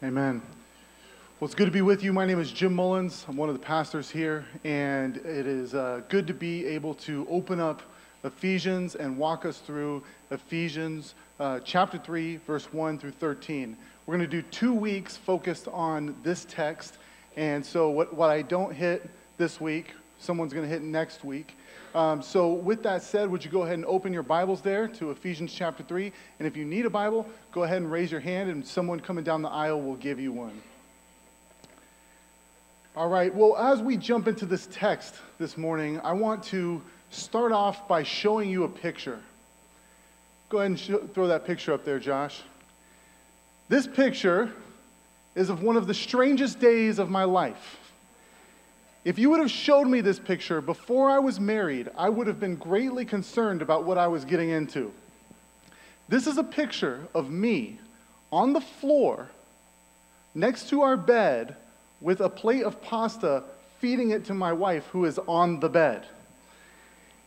Amen. Well, it's good to be with you. My name is Jim Mullins. I'm one of the pastors here, and it is uh, good to be able to open up Ephesians and walk us through Ephesians uh, chapter 3, verse 1 through 13. We're going to do two weeks focused on this text, and so what, what I don't hit this week, someone's going to hit next week. Um, so, with that said, would you go ahead and open your Bibles there to Ephesians chapter 3? And if you need a Bible, go ahead and raise your hand, and someone coming down the aisle will give you one. All right, well, as we jump into this text this morning, I want to start off by showing you a picture. Go ahead and throw that picture up there, Josh. This picture is of one of the strangest days of my life. If you would have showed me this picture before I was married, I would have been greatly concerned about what I was getting into. This is a picture of me on the floor next to our bed with a plate of pasta feeding it to my wife who is on the bed.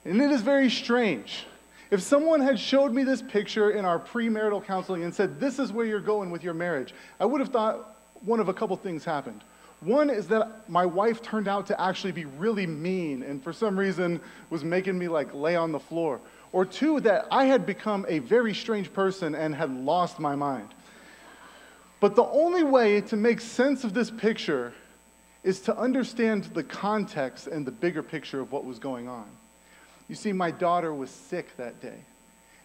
And it is very strange. If someone had showed me this picture in our premarital counseling and said, This is where you're going with your marriage, I would have thought one of a couple things happened. One is that my wife turned out to actually be really mean and for some reason was making me like lay on the floor. Or two, that I had become a very strange person and had lost my mind. But the only way to make sense of this picture is to understand the context and the bigger picture of what was going on. You see, my daughter was sick that day,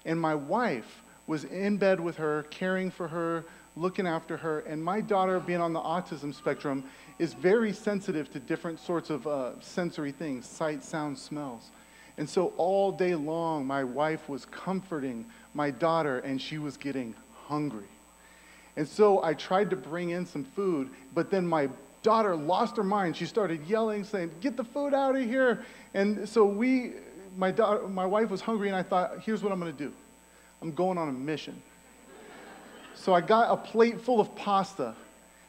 and my wife was in bed with her, caring for her, looking after her. And my daughter, being on the autism spectrum, is very sensitive to different sorts of uh, sensory things sight, sound, smells. And so all day long, my wife was comforting my daughter, and she was getting hungry. And so I tried to bring in some food, but then my daughter lost her mind. She started yelling, saying, Get the food out of here. And so we, my, daughter, my wife was hungry, and I thought, Here's what I'm going to do I'm going on a mission. So I got a plate full of pasta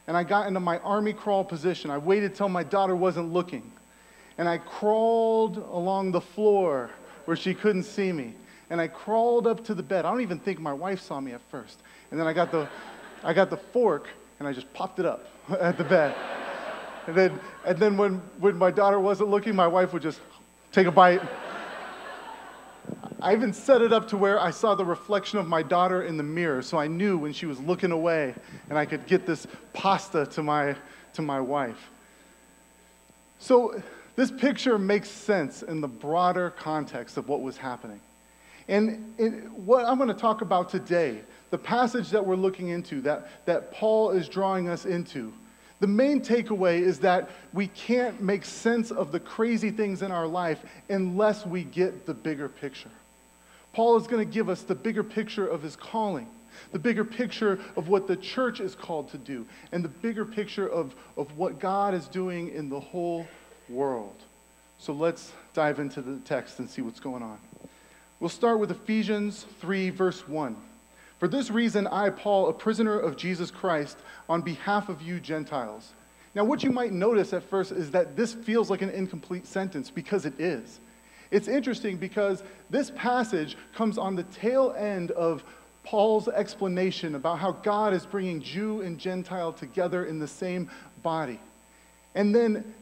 and I got into my army crawl position. I waited till my daughter wasn't looking. And I crawled along the floor where she couldn't see me. And I crawled up to the bed. I don't even think my wife saw me at first. And then I got the, I got the fork and I just popped it up at the bed. And then, and then when, when my daughter wasn't looking, my wife would just take a bite I even set it up to where I saw the reflection of my daughter in the mirror, so I knew when she was looking away and I could get this pasta to my, to my wife. So this picture makes sense in the broader context of what was happening. And it, what I'm going to talk about today, the passage that we're looking into, that, that Paul is drawing us into, the main takeaway is that we can't make sense of the crazy things in our life unless we get the bigger picture. Paul is going to give us the bigger picture of his calling, the bigger picture of what the church is called to do, and the bigger picture of, of what God is doing in the whole world. So let's dive into the text and see what's going on. We'll start with Ephesians 3, verse 1. For this reason, I, Paul, a prisoner of Jesus Christ, on behalf of you Gentiles. Now, what you might notice at first is that this feels like an incomplete sentence because it is. It's interesting because this passage comes on the tail end of Paul's explanation about how God is bringing Jew and Gentile together in the same body. And then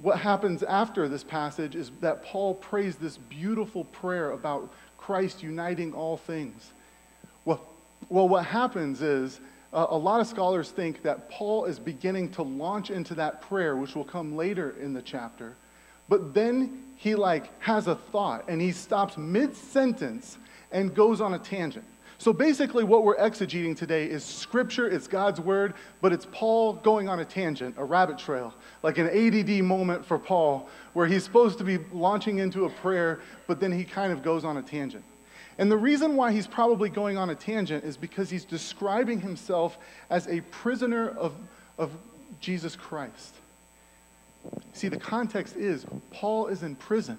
what happens after this passage is that Paul prays this beautiful prayer about Christ uniting all things. Well, well what happens is uh, a lot of scholars think that Paul is beginning to launch into that prayer, which will come later in the chapter. But then he like has a thought and he stops mid-sentence and goes on a tangent. So basically what we're exegeting today is scripture, it's God's word, but it's Paul going on a tangent, a rabbit trail, like an ADD moment for Paul where he's supposed to be launching into a prayer, but then he kind of goes on a tangent. And the reason why he's probably going on a tangent is because he's describing himself as a prisoner of, of Jesus Christ. See, the context is Paul is in prison.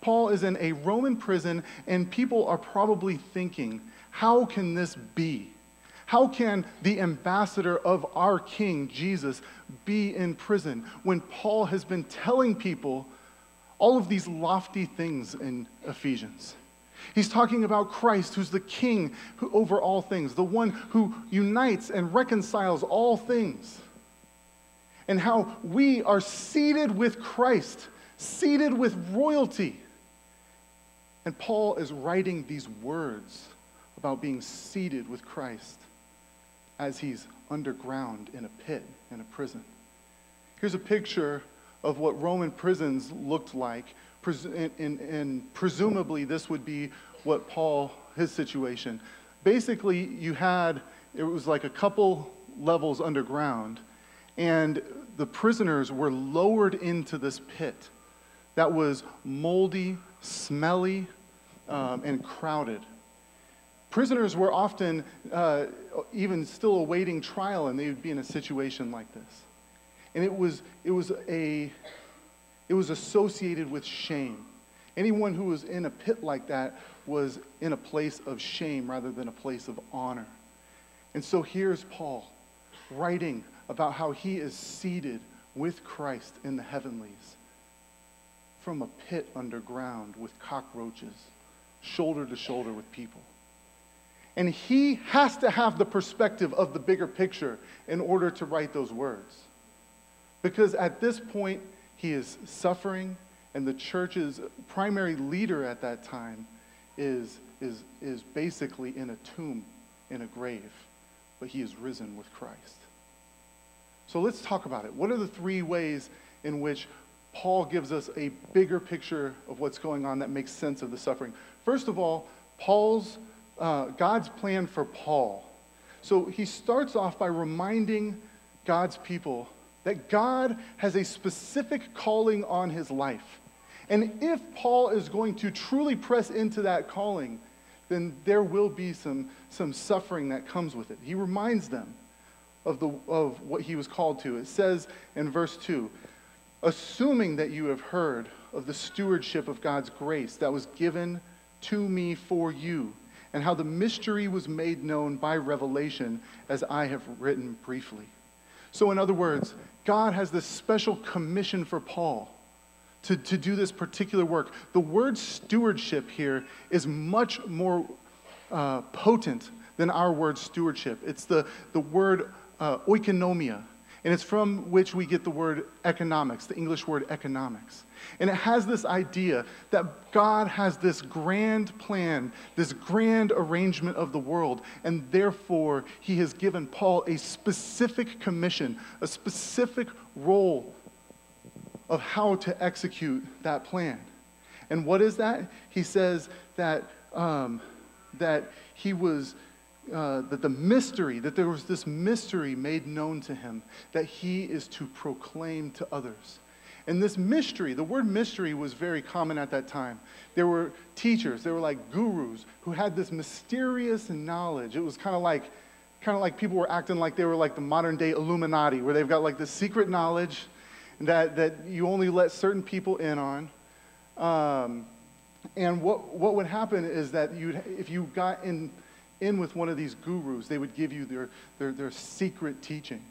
Paul is in a Roman prison, and people are probably thinking, how can this be? How can the ambassador of our King, Jesus, be in prison when Paul has been telling people all of these lofty things in Ephesians? He's talking about Christ, who's the king who, over all things, the one who unites and reconciles all things. And how we are seated with Christ, seated with royalty. And Paul is writing these words about being seated with Christ as he's underground in a pit, in a prison. Here's a picture of what Roman prisons looked like. And, presumably, this would be what Paul, his situation. Basically, you had, it was like a couple levels underground, and the prisoners were lowered into this pit that was moldy, smelly, um, and crowded. Prisoners were often uh, even still awaiting trial, and they would be in a situation like this. And it was, it was, a, it was associated with shame. Anyone who was in a pit like that was in a place of shame rather than a place of honor. And so here's Paul writing about how he is seated with Christ in the heavenlies from a pit underground with cockroaches, shoulder to shoulder with people. And he has to have the perspective of the bigger picture in order to write those words. Because at this point, he is suffering, and the church's primary leader at that time is, is, is basically in a tomb, in a grave, but he is risen with Christ. So let's talk about it. What are the three ways in which Paul gives us a bigger picture of what's going on that makes sense of the suffering? First of all, Paul's uh, God's plan for Paul. So he starts off by reminding God's people that God has a specific calling on his life. And if Paul is going to truly press into that calling, then there will be some, some suffering that comes with it. He reminds them of, the, of what he was called to. It says in verse 2 Assuming that you have heard of the stewardship of God's grace that was given to me for you and how the mystery was made known by revelation, as I have written briefly. So, in other words, God has this special commission for Paul to, to do this particular work. The word stewardship here is much more uh, potent than our word stewardship. It's the, the word uh, oikonomia and it's from which we get the word economics, the English word economics. And it has this idea that God has this grand plan, this grand arrangement of the world, and therefore he has given Paul a specific commission, a specific role of how to execute that plan. And what is that? He says that, um, that he was uh, that the mystery, that there was this mystery made known to him that he is to proclaim to others. And this mystery, the word mystery was very common at that time. There were teachers, there were like gurus who had this mysterious knowledge. It was kind of like, kind of like people were acting like they were like the modern day Illuminati, where they've got like this secret knowledge that, that you only let certain people in on. Um, and what, what would happen is that you'd, if you got in, in with one of these gurus, they would give you their, their, their secret teaching.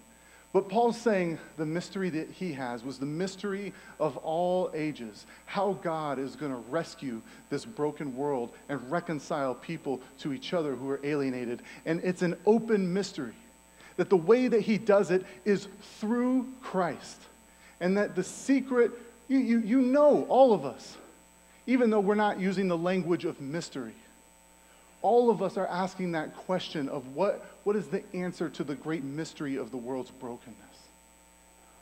But Paul's saying the mystery that he has was the mystery of all ages how God is going to rescue this broken world and reconcile people to each other who are alienated. And it's an open mystery that the way that he does it is through Christ. And that the secret, you, you, you know, all of us, even though we're not using the language of mystery all of us are asking that question of what, what is the answer to the great mystery of the world's brokenness?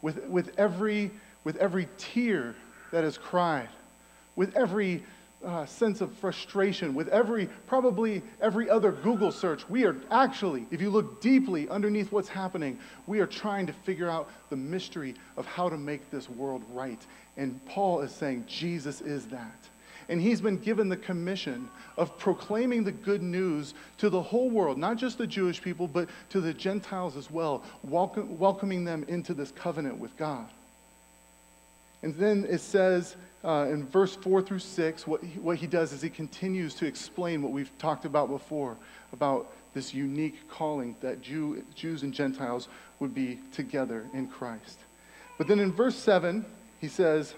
With, with, every, with every tear that is cried, with every uh, sense of frustration, with every, probably every other Google search, we are actually, if you look deeply underneath what's happening, we are trying to figure out the mystery of how to make this world right. And Paul is saying Jesus is that. And he's been given the commission of proclaiming the good news to the whole world, not just the Jewish people, but to the Gentiles as well, welcome, welcoming them into this covenant with God. And then it says uh, in verse 4 through 6, what he, what he does is he continues to explain what we've talked about before about this unique calling that Jew, Jews and Gentiles would be together in Christ. But then in verse 7, he says,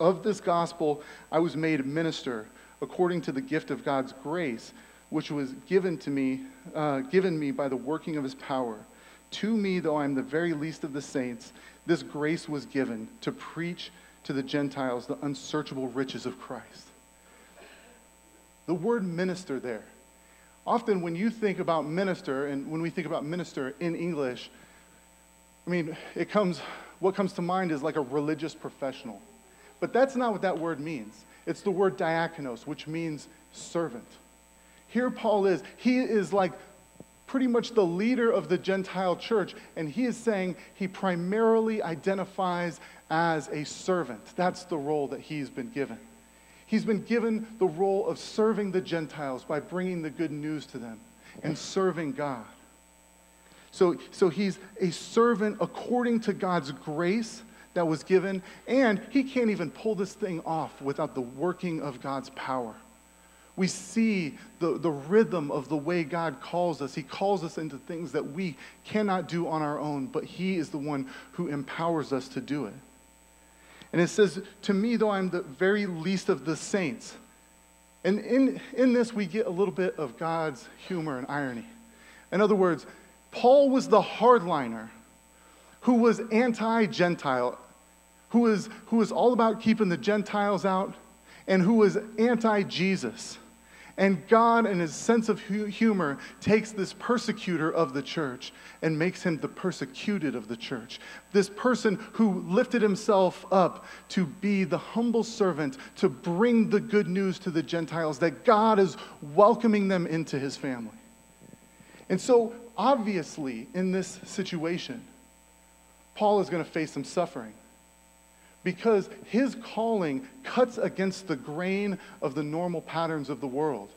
of this gospel I was made a minister according to the gift of God's grace, which was given to me, uh, given me by the working of his power. To me, though I am the very least of the saints, this grace was given to preach to the Gentiles the unsearchable riches of Christ. The word minister there. Often, when you think about minister, and when we think about minister in English, I mean, it comes, what comes to mind is like a religious professional. But that's not what that word means. It's the word diakonos, which means servant. Here, Paul is, he is like pretty much the leader of the Gentile church, and he is saying he primarily identifies as a servant. That's the role that he's been given. He's been given the role of serving the Gentiles by bringing the good news to them and serving God. So, so he's a servant according to God's grace that was given, and he can't even pull this thing off without the working of God's power. We see the, the rhythm of the way God calls us. He calls us into things that we cannot do on our own, but He is the one who empowers us to do it. And it says, To me, though I'm the very least of the saints. And in, in this, we get a little bit of God's humor and irony. In other words, Paul was the hardliner who was anti Gentile, who was, who was all about keeping the Gentiles out, and who was anti Jesus. And God, in his sense of humor, takes this persecutor of the church and makes him the persecuted of the church. This person who lifted himself up to be the humble servant, to bring the good news to the Gentiles, that God is welcoming them into his family. And so, obviously, in this situation, Paul is going to face some suffering because his calling cuts against the grain of the normal patterns of the world.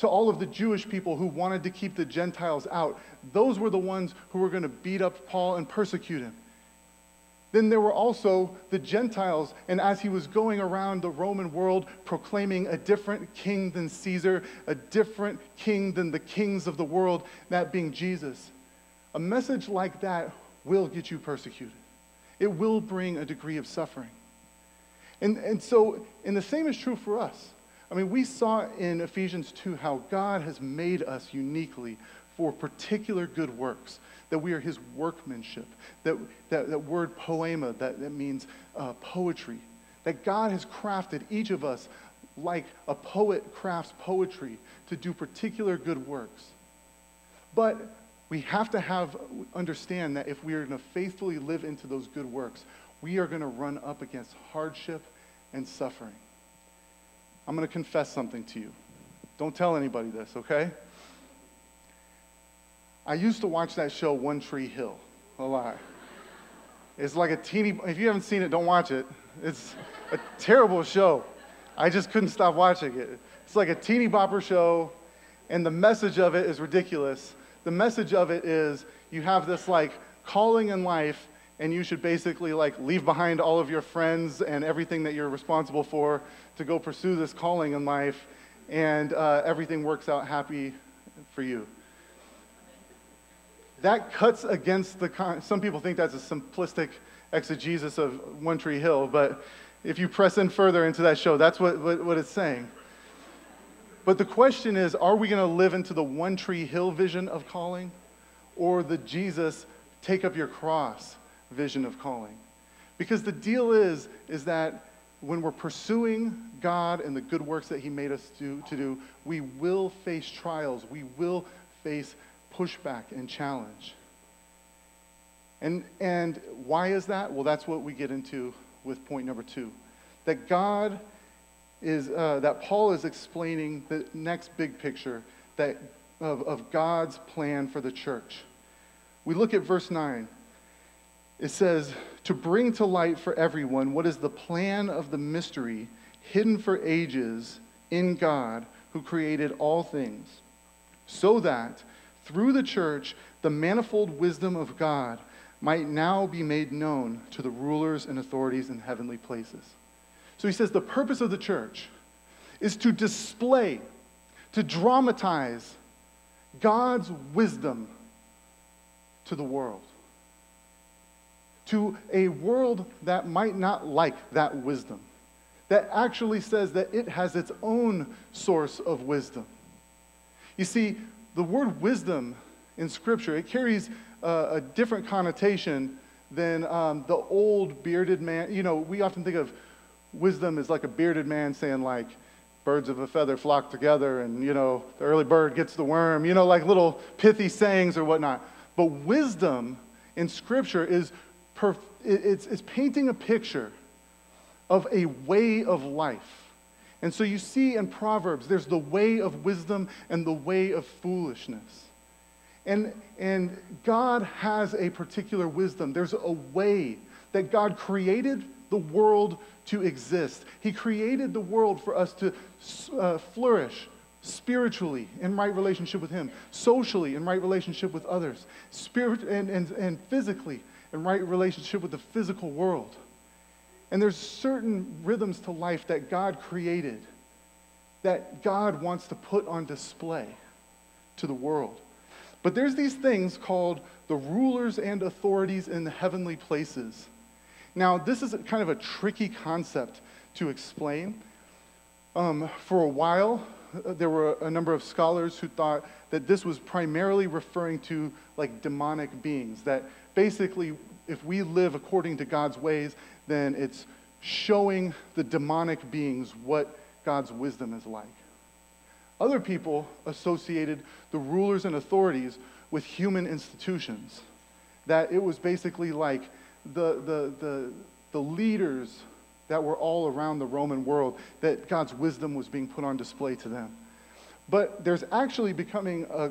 To all of the Jewish people who wanted to keep the Gentiles out, those were the ones who were going to beat up Paul and persecute him. Then there were also the Gentiles, and as he was going around the Roman world proclaiming a different king than Caesar, a different king than the kings of the world, that being Jesus, a message like that will get you persecuted it will bring a degree of suffering. And, and so, and the same is true for us. I mean, we saw in Ephesians 2 how God has made us uniquely for particular good works, that we are his workmanship, that, that, that word poema, that, that means uh, poetry, that God has crafted each of us like a poet crafts poetry to do particular good works. But we have to have understand that if we are going to faithfully live into those good works, we are going to run up against hardship and suffering. I'm going to confess something to you. Don't tell anybody this, okay? I used to watch that show One Tree Hill a lot. It's like a teeny, if you haven't seen it, don't watch it. It's a terrible show. I just couldn't stop watching it. It's like a teeny bopper show, and the message of it is ridiculous the message of it is you have this like calling in life and you should basically like leave behind all of your friends and everything that you're responsible for to go pursue this calling in life and uh, everything works out happy for you. That cuts against the con- some people think that's a simplistic exegesis of one tree hill but if you press in further into that show that's what, what, what it's saying but the question is are we going to live into the one tree hill vision of calling or the Jesus take up your cross vision of calling? Because the deal is is that when we're pursuing God and the good works that he made us do, to do, we will face trials. We will face pushback and challenge. And, and why is that? Well, that's what we get into with point number two. That God is uh, that Paul is explaining the next big picture that, of, of God's plan for the church. We look at verse 9. It says, To bring to light for everyone what is the plan of the mystery hidden for ages in God who created all things, so that through the church the manifold wisdom of God might now be made known to the rulers and authorities in heavenly places. So he says the purpose of the church is to display, to dramatize God's wisdom to the world. To a world that might not like that wisdom. that actually says that it has its own source of wisdom. You see, the word wisdom in Scripture, it carries a, a different connotation than um, the old bearded man. You know, we often think of wisdom is like a bearded man saying, like, birds of a feather flock together, and, you know, the early bird gets the worm, you know, like little pithy sayings or whatnot. But wisdom in Scripture is perf- it's, it's painting a picture of a way of life. And so you see in Proverbs, there's the way of wisdom and the way of foolishness. And, and God has a particular wisdom. There's a way that God created the world to exist. He created the world for us to uh, flourish spiritually in right relationship with Him, socially in right relationship with others, spirit and, and, and physically in right relationship with the physical world. And there's certain rhythms to life that God created that God wants to put on display to the world. But there's these things called the rulers and authorities in the heavenly places now, this is kind of a tricky concept to explain. Um, for a while, uh, there were a number of scholars who thought that this was primarily referring to like demonic beings, that basically, if we live according to God's ways, then it's showing the demonic beings what God's wisdom is like. Other people associated the rulers and authorities with human institutions, that it was basically like the, the, the, the leaders that were all around the Roman world, that God's wisdom was being put on display to them. But there's actually becoming a,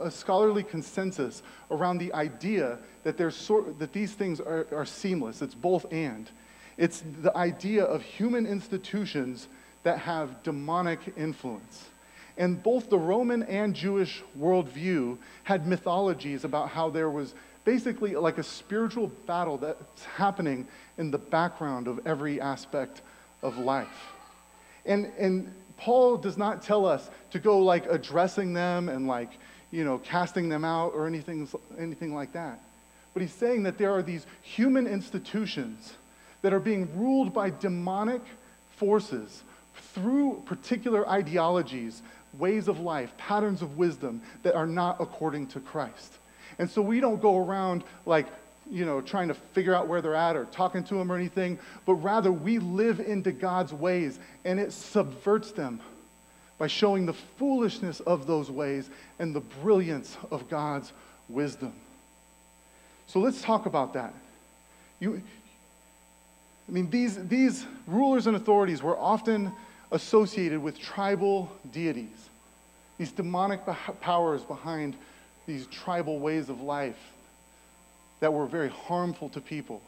a scholarly consensus around the idea that, there's sort, that these things are, are seamless. It's both and. It's the idea of human institutions that have demonic influence. And both the Roman and Jewish worldview had mythologies about how there was basically like a spiritual battle that's happening in the background of every aspect of life. And, and Paul does not tell us to go like addressing them and like, you know, casting them out or anything, anything like that. But he's saying that there are these human institutions that are being ruled by demonic forces through particular ideologies, ways of life, patterns of wisdom that are not according to Christ. And so we don't go around like, you know, trying to figure out where they're at or talking to them or anything, but rather we live into God's ways and it subverts them by showing the foolishness of those ways and the brilliance of God's wisdom. So let's talk about that. You, I mean, these, these rulers and authorities were often associated with tribal deities, these demonic powers behind these tribal ways of life that were very harmful to people,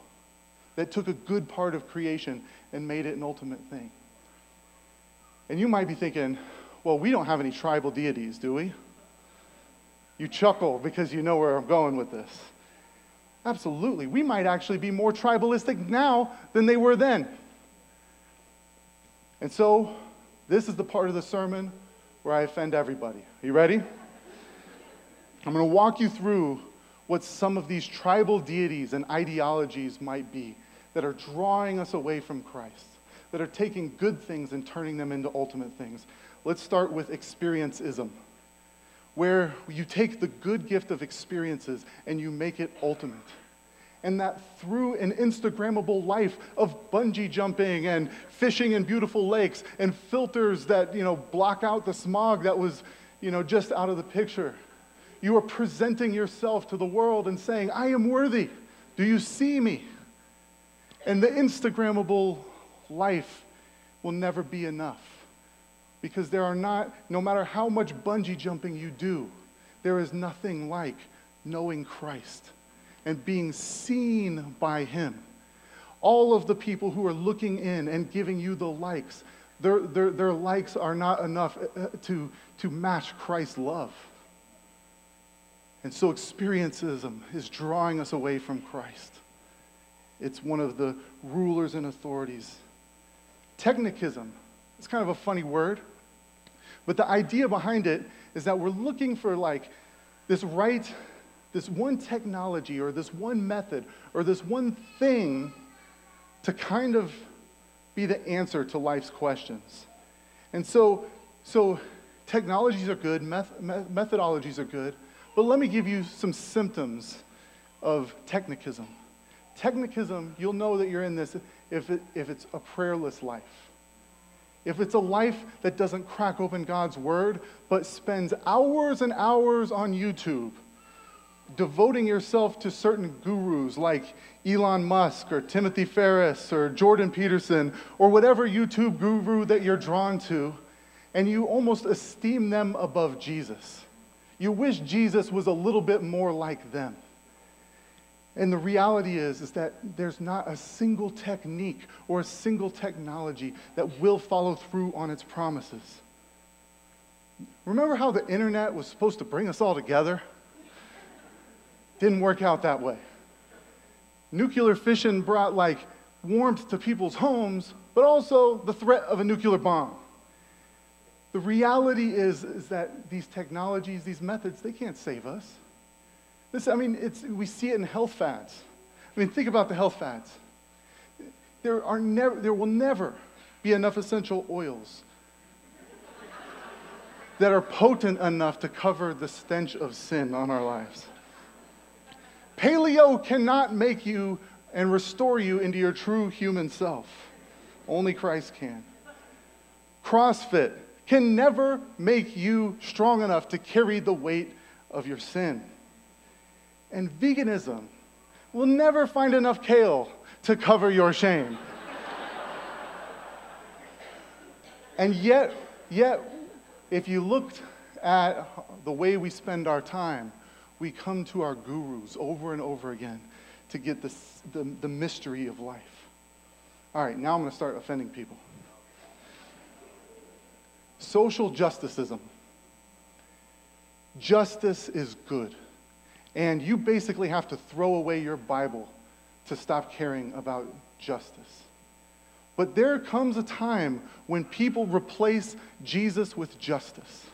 that took a good part of creation and made it an ultimate thing. And you might be thinking, well, we don't have any tribal deities, do we? You chuckle because you know where I'm going with this. Absolutely. We might actually be more tribalistic now than they were then. And so, this is the part of the sermon where I offend everybody. Are you ready? I'm going to walk you through what some of these tribal deities and ideologies might be that are drawing us away from Christ, that are taking good things and turning them into ultimate things. Let's start with experienceism, where you take the good gift of experiences and you make it ultimate. And that through an Instagrammable life of bungee jumping and fishing in beautiful lakes and filters that, you know, block out the smog that was, you know, just out of the picture you are presenting yourself to the world and saying, I am worthy. Do you see me? And the Instagrammable life will never be enough because there are not, no matter how much bungee jumping you do, there is nothing like knowing Christ and being seen by Him. All of the people who are looking in and giving you the likes, their, their, their likes are not enough uh, to, to match Christ's love. And so experiencism is drawing us away from Christ. It's one of the rulers and authorities. Technicism, it's kind of a funny word, but the idea behind it is that we're looking for like this right, this one technology or this one method or this one thing to kind of be the answer to life's questions. And so, so technologies are good, meth- methodologies are good, but let me give you some symptoms of technicism. Technicism, you'll know that you're in this if, it, if it's a prayerless life. If it's a life that doesn't crack open God's word, but spends hours and hours on YouTube devoting yourself to certain gurus like Elon Musk or Timothy Ferriss or Jordan Peterson or whatever YouTube guru that you're drawn to, and you almost esteem them above Jesus. You wish Jesus was a little bit more like them. And the reality is, is that there's not a single technique or a single technology that will follow through on its promises. Remember how the internet was supposed to bring us all together? Didn't work out that way. Nuclear fission brought like warmth to people's homes, but also the threat of a nuclear bomb. The reality is, is that these technologies, these methods, they can't save us. This, I mean, it's, we see it in health fads. I mean, think about the health fads. There, are never, there will never be enough essential oils that are potent enough to cover the stench of sin on our lives. Paleo cannot make you and restore you into your true human self. Only Christ can. CrossFit can never make you strong enough to carry the weight of your sin. And veganism will never find enough kale to cover your shame. and yet, yet, if you looked at the way we spend our time, we come to our gurus over and over again to get this, the, the mystery of life. All right, now I'm going to start offending people. Social justiceism. Justice is good. And you basically have to throw away your Bible to stop caring about justice. But there comes a time when people replace Jesus with justice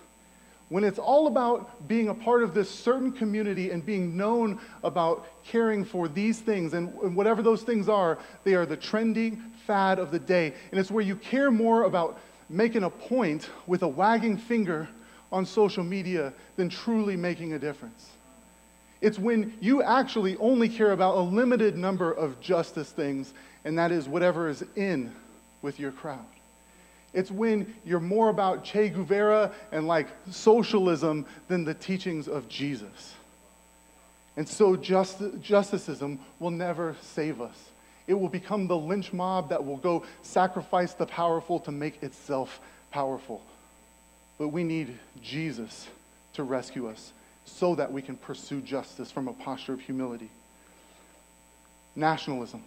when it's all about being a part of this certain community and being known about caring for these things, and, whatever those things are, they are the trending fad of the day. And it's where you care more about making a point with a wagging finger on social media than truly making a difference. It's when you actually only care about a limited number of justice things, and that is whatever is in with your crowd. It's when you're more about Che Guevara and like socialism than the teachings of Jesus. And so just, justicism will never save us. It will become the lynch mob that will go sacrifice the powerful to make itself powerful. But we need Jesus to rescue us so that we can pursue justice from a posture of humility. Nationalism.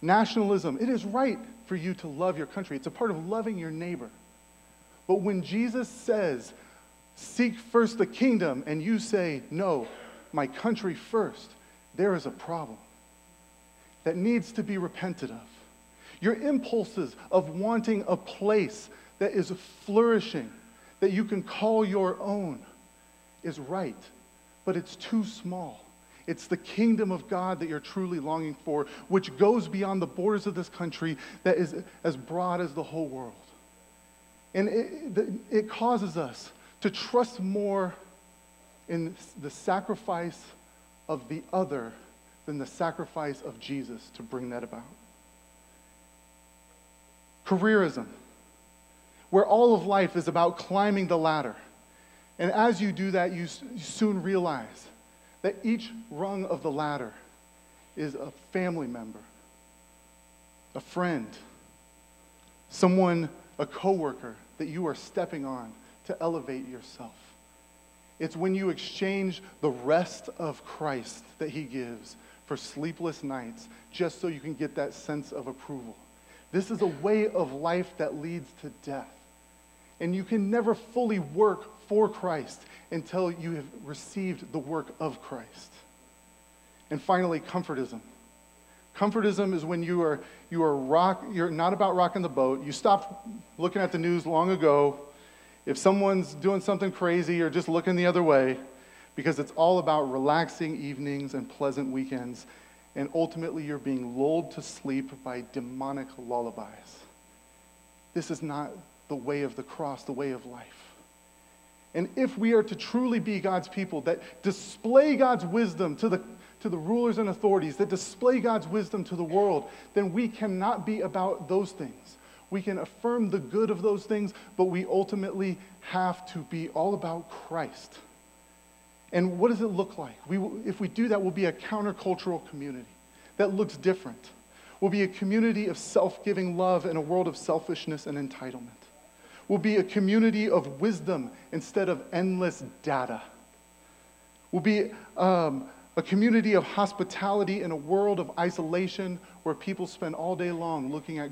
Nationalism, it is right for you to love your country. It's a part of loving your neighbor. But when Jesus says, seek first the kingdom, and you say, no, my country first, there is a problem that needs to be repented of. Your impulses of wanting a place that is flourishing, that you can call your own, is right, but it's too small. It's the kingdom of God that you're truly longing for, which goes beyond the borders of this country, that is as broad as the whole world. And it, it causes us to trust more in the sacrifice of the other than the sacrifice of Jesus to bring that about. Careerism, where all of life is about climbing the ladder. And as you do that, you, soon realize that each rung of the ladder is a family member, a friend, someone, a coworker that you are stepping on to elevate yourself. It's when you exchange the rest of Christ that he gives for sleepless nights just so you can get that sense of approval. This is a way of life that leads to death. And you can never fully work for Christ until you have received the work of Christ. And finally, comfortism. Comfortism is when you are, you are rock, you're not about rocking the boat. You stopped looking at the news long ago. If someone's doing something crazy, or just looking the other way because it's all about relaxing evenings and pleasant weekends. and ultimately you're being lulled to sleep by demonic lullabies. This is not the way of the cross, the way of life. And if we are to truly be God's people that display God's wisdom to the, to the rulers and authorities, that display God's wisdom to the world, then we cannot be about those things. We can affirm the good of those things, but we ultimately have to be all about Christ. And what does it look like? We, if we do that, we'll be a countercultural community that looks different. We'll be a community of self giving love in a world of selfishness and entitlement. We'll be a community of wisdom instead of endless data. We'll be um, a community of hospitality in a world of isolation where people spend all day long looking at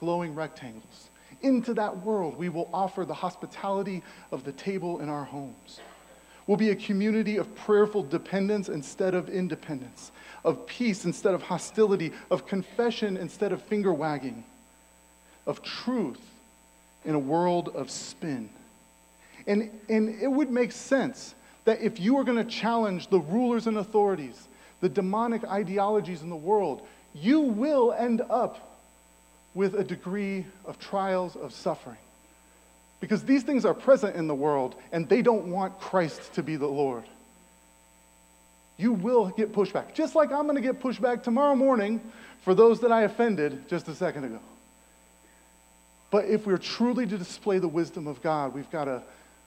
glowing rectangles. Into that world, we will offer the hospitality of the table in our homes. We'll be a community of prayerful dependence instead of independence, of peace instead of hostility, of confession instead of finger wagging, of truth in a world of spin. And, and it would make sense that if you are going to challenge the rulers and authorities, the demonic ideologies in the world, you will end up with a degree of trials of suffering. Because these things are present in the world and they don't want Christ to be the Lord. You will get pushback, just like I'm going to get pushback tomorrow morning for those that I offended just a second ago. But if we're truly to display the wisdom of God, we've got to,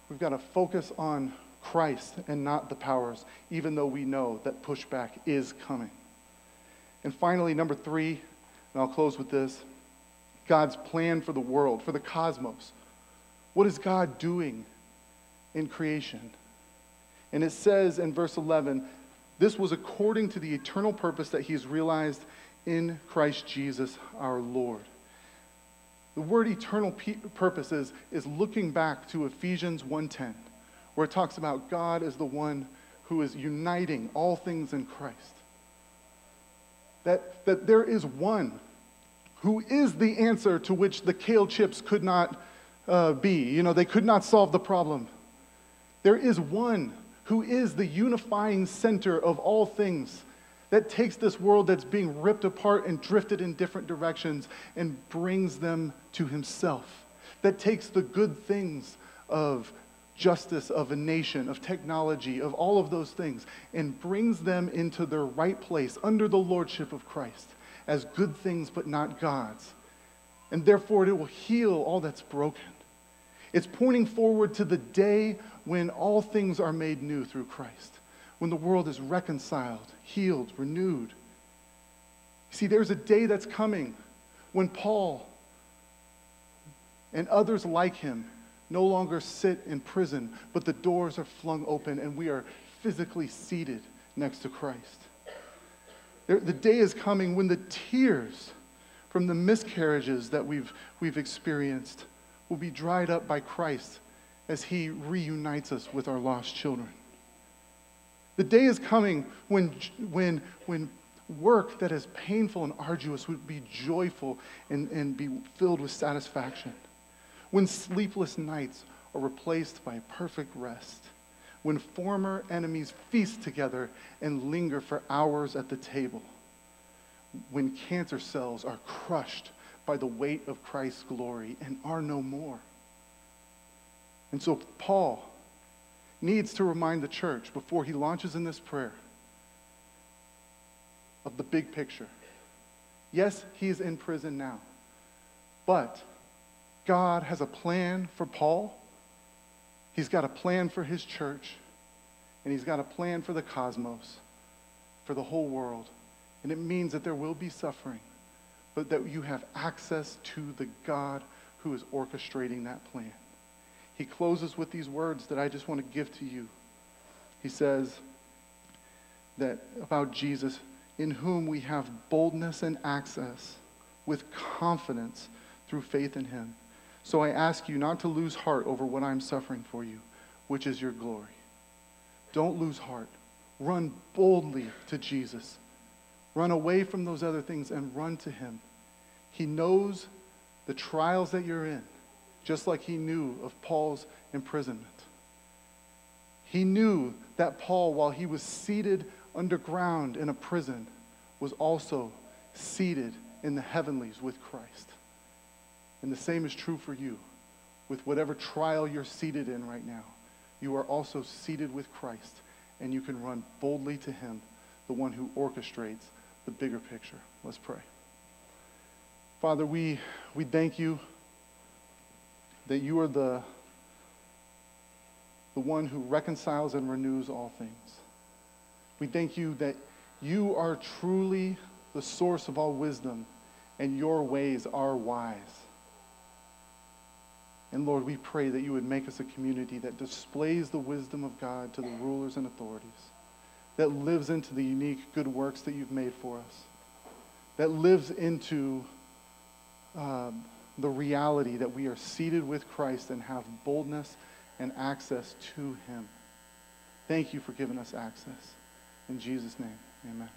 we've got to focus on Christ and not the powers, even though we know that pushback is coming. And finally, number three, and I'll close with this God's plan for the world, for the cosmos. What is God doing in creation? And it says in verse 11, this was according to the eternal purpose that he has realized in Christ Jesus our Lord. The word eternal purpose is, is looking back to Ephesians 1:10, where it talks about God as the one who is uniting all things in Christ. That, that there is one who is the answer to which the kale chips could not uh, be. You know, they could not solve the problem. There is one who is the unifying center of all things that takes this world that's being ripped apart and drifted in different directions and brings them to himself. That takes the good things of justice, of a nation, of technology, of all of those things, and brings them into their right place under the lordship of Christ as good things but not gods. And therefore, it will heal all that's broken. It's pointing forward to the day when all things are made new through Christ, when the world is reconciled, healed, renewed. See, there's a day that's coming when Paul and others like him no longer sit in prison, but the doors are flung open and we are physically seated next to Christ. The day is coming when the tears from the miscarriages that we've, we've experienced will be dried up by Christ as he reunites us with our lost children. The day is coming when, when, when work that is painful and arduous would be joyful and, and be filled with satisfaction. When sleepless nights are replaced by perfect rest. When former enemies feast together and linger for hours at the table. When cancer cells are crushed by the weight of Christ's glory and are no more. And so Paul needs to remind the church before he launches in this prayer of the big picture. Yes, he is in prison now, but God has a plan for Paul. He's got a plan for his church, and he's got a plan for the cosmos, for the whole world. And it means that there will be suffering but that you have access to the God who is orchestrating that plan. He closes with these words that I just want to give to you. He says that about Jesus, in whom we have boldness and access with confidence through faith in him. So I ask you not to lose heart over what I'm suffering for you, which is your glory. Don't lose heart. Run boldly to Jesus Run away from those other things and run to Him. He knows the trials that you're in, just like He knew of Paul's imprisonment. He knew that Paul, while he was seated underground in a prison, was also seated in the heavenlies with Christ. And the same is true for you. With whatever trial you're seated in right now, you are also seated with Christ, and you can run boldly to Him, the one who orchestrates the bigger picture. Let's pray. Father, we, we thank you that you are the, the one who reconciles and renews all things. We thank you that you are truly the source of all wisdom, and your ways are wise. And Lord, we pray that you would make us a community that displays the wisdom of God to the rulers and authorities, that lives into the unique good works that you've made for us, that lives into um, the reality that we are seated with Christ and have boldness and access to him. Thank you for giving us access. In Jesus' name, amen.